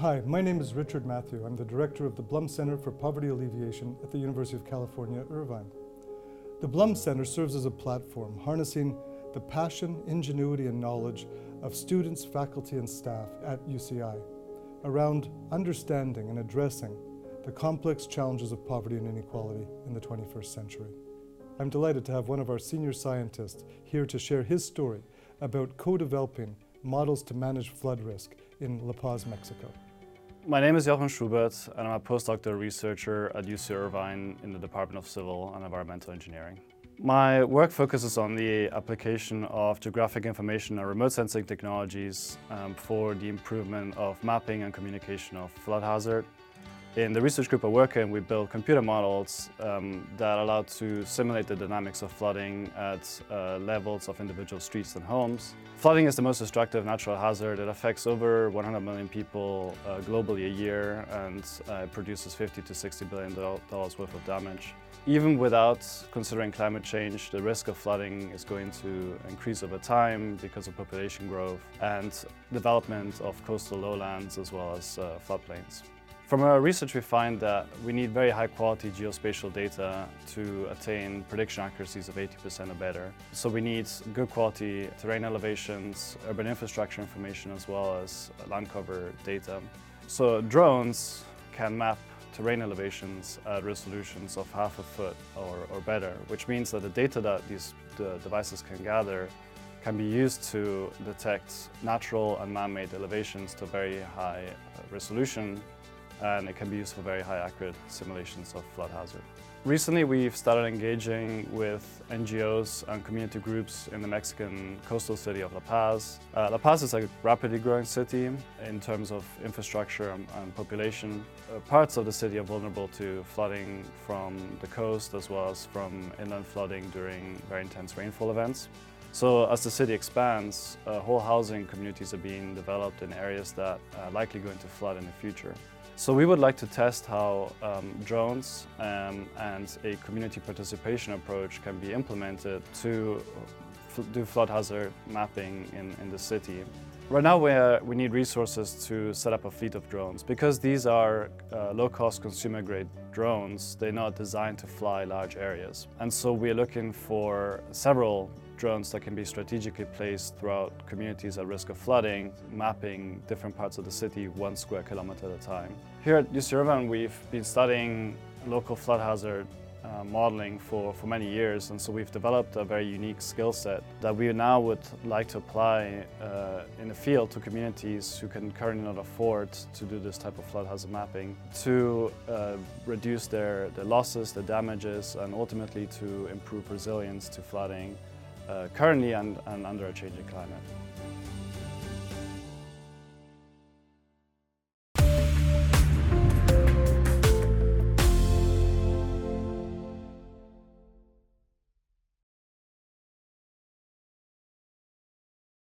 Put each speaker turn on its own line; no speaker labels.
Hi, my name is Richard Matthew. I'm the director of the Blum Center for Poverty Alleviation at the University of California, Irvine. The Blum Center serves as a platform harnessing the passion, ingenuity, and knowledge of students, faculty, and staff at UCI around understanding and addressing the complex challenges of poverty and inequality in the 21st century. I'm delighted to have one of our senior scientists here to share his story about co-developing models to manage flood risk in La Paz, Mexico.
My name is Jochen Schubert and I'm a postdoctoral researcher at UC Irvine in the Department of Civil and Environmental Engineering. My work focuses on the application of geographic information and remote sensing technologies um, for the improvement of mapping and communication of flood hazard in the research group I work in, we build computer models um, that allow to simulate the dynamics of flooding at uh, levels of individual streets and homes. Flooding is the most destructive natural hazard. It affects over 100 million people uh, globally a year and uh, produces 50 to 60 billion dollars worth of damage. Even without considering climate change, the risk of flooding is going to increase over time because of population growth and development of coastal lowlands as well as uh, floodplains. From our research, we find that we need very high quality geospatial data to attain prediction accuracies of 80% or better. So we need good quality terrain elevations, urban infrastructure information, as well as land cover data. So drones can map terrain elevations at resolutions of half a foot or, or better, which means that the data that these the devices can gather can be used to detect natural and man-made elevations to very high resolution and it can be used for very high accurate simulations of flood hazard. Recently we've started engaging with NGOs and community groups in the Mexican coastal city of La Paz. Uh, La Paz is a rapidly growing city in terms of infrastructure and, and population. Uh, parts of the city are vulnerable to flooding from the coast as well as from inland flooding during very intense rainfall events. So as the city expands, uh, whole housing communities are being developed in areas that are likely going to flood in the future. So we would like to test how um, drones um, and a community participation approach can be implemented to do flood hazard mapping in, in the city. Right now we, uh, we need resources to set up a fleet of drones. Because these are uh, low-cost consumer-grade drones, they're not designed to fly large areas. And so we're looking for several drones that can be strategically placed throughout communities at risk of flooding, mapping different parts of the city one square kilometer at a time. Here at UC Irvine, we've been studying local flood hazard uh, modeling for, for many years and so we've developed a very unique skill set that we now would like to apply uh, in the field to communities who can currently not afford to do this type of flood hazard mapping to uh, reduce their, their losses, their damages and ultimately to improve resilience to flooding uh, currently and, and under a changing climate.